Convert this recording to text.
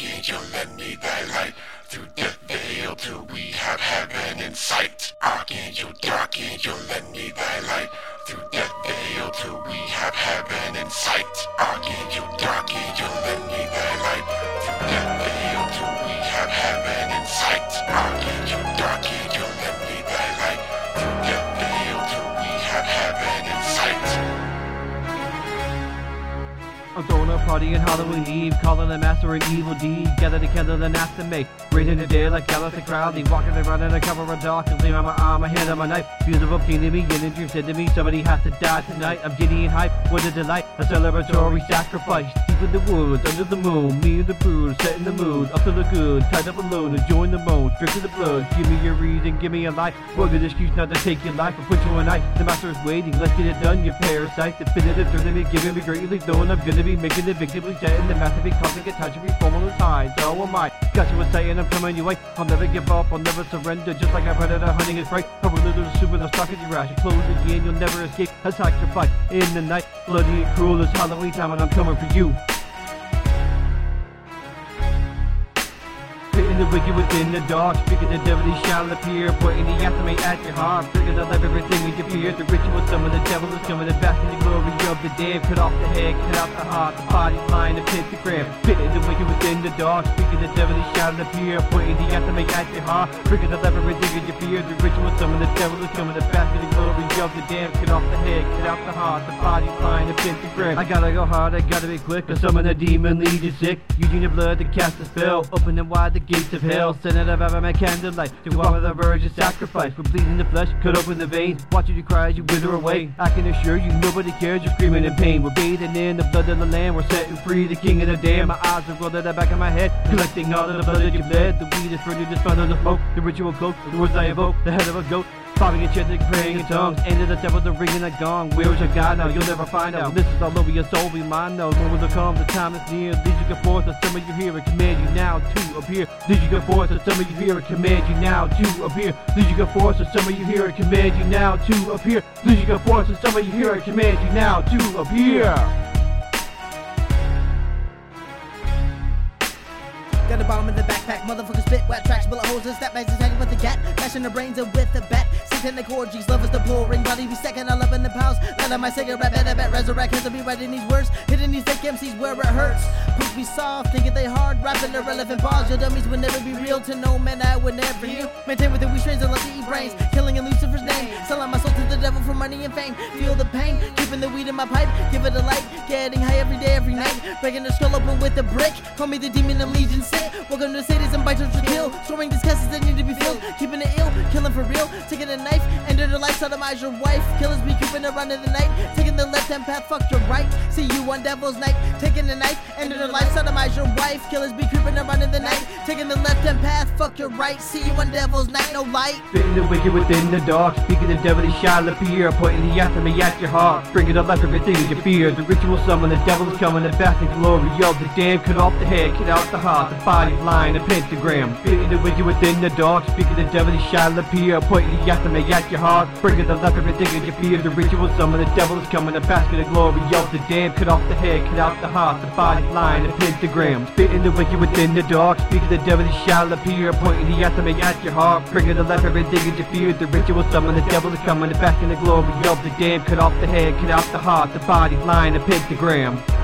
Archangel, lend me thy light. Through death veil till we have heaven in sight. Archangel, Archangel, lend me thy light. Through death veil till we have heaven in sight. Archangel, Archangel, lend me I'm throwing a party on Halloween Eve, calling a master an evil deed. Gather together the ask to make. Raising the dead like Aleister Crowley. Walking around in a cover of dark. And on my arm, my hand on my knife. Beautiful king to me, and a dream said to me, somebody has to die tonight. I'm giddy and hype, what a delight. A celebratory sacrifice. In the woods, under the moon. Me and the brood, set in the mood. Up to the good, tied up alone, enjoying the moan. Drinking the blood, give me your reason, give me a life. What good excuse not to take your life or put you on ice. The master is waiting, let's get it done, you parasite. Definitive, me, giving me greatly, knowing I'm gonna be making it victimly. And the master be causing touch, be formal as high. So am I. Got you a saying, I'm coming your way. I'll never give up, I'll never surrender. Just like a predator hunting his prey. I will little super the stock of your. You close again, you'll never escape. A sacrifice in the night. Bloody and cruel as Halloween time, and I'm coming for you. The wicked within the dark, speaking the devil he shall appear, pointing the athame at your heart, bringing to life everything in your fear. The ritual summon the devil is coming to bask the glory of the dead. Cut off the head, cut out the heart, the body flying the pentagram. Hitting the wicked within the dark, speaking the devil he shall appear, pointing the athame at your heart, bringing to life everything in your fear. The ritual summon the devil is coming the glory of the dead. Cut off the head, cut out the heart, the body flying the pentagram. I gotta go hard, I gotta be quick, I summon the demon lead you sick, using your blood to cast a spell, open opening wide the gates of hell. Send it up out my candlelight to offer the virgin sacrifice. For bleeding the flesh, cut open the veins. Watching you cry as you wither away. I can assure you, nobody cares. You're screaming in pain. We're bathing in the blood of the Lamb. We're setting free the King of the Damned. My eyes are rolled at the back of my head, collecting all of the blood that you bled. The weed is burning, just found on the smoke. The ritual cloak, the words I evoke, the head of a goat. Bobbing and chanting, praying in tongues. End of the devil, the ringing a gong. Where is your God now? You'll never find out. This is all over your soul, be mine now. When will it come? The time is near. Did you go forth? The summon you here and command you now to appear. Did you go forth? The summon you here and command you now to appear. Did you go forth? The summon you here and command you now to appear. Did you go forth? The summon you here and command you now to appear. Got a bomb in the backpack, motherfuckers spit wet tracks, bullet holes and snap bags attacking with the gat, mashing the brains and with the bat. Satanic orgies, lovers deploring, body be second, all up in the. Light on my cigarette, better bet resurrect, hands to be writing these words, hitting these fake MCs where it hurts. Push me soft, thinking they hard, rapping irrelevant bars. Your dummies would never be real to no man, I would never heal. Maintain with the we strains and love to eat brains, killing in Lucifer's name, selling my soul to the devil for money and fame. Feel the pain, keeping the weed in my pipe, give it a light, getting high every day, every night, breaking the skull open with a brick. Call me the demon of Legion Sik. Welcome to cities and biters to kill. Storing these cases that need to be filled. Keeping it ill, killing for real. Taking a knife, enter the life, sodomize your wife. Killers be creeping around in the night. Taking the left hand path, fuck your right. See you on devil's night. Taking the knife, enter the life, sodomize your wife. Killers be creeping around in the night. Taking the left hand path, fuck your right. See you on devil's night, no light. Spitting the wicked within the dark, speaking the devil he shall appear, pointing the athame at your heart, bringing to life everything you fear. The ritual summon, the devil's is coming, the back and glory of the damned. Cut off the head, cut out the heart, the body flying a pentagram. Spitting the wicked within the dark, speaking the devil he shall appear, pointing the athame at your heart, bringing to life everything that you fear. The ritual summon, the devil is coming, the basket of glory of the damned. Cut off the head, cut out the heart, the body flying a pentagram. Spitting the wicked within the dark, speaking the devil he shall appear, pointing the athame at your heart, bringing to life everything that you fear. The ritual summon, the devil is coming, the back in the glory of the damned. Cut off the head, cut out the heart, the body flying a pentagram. Instagram.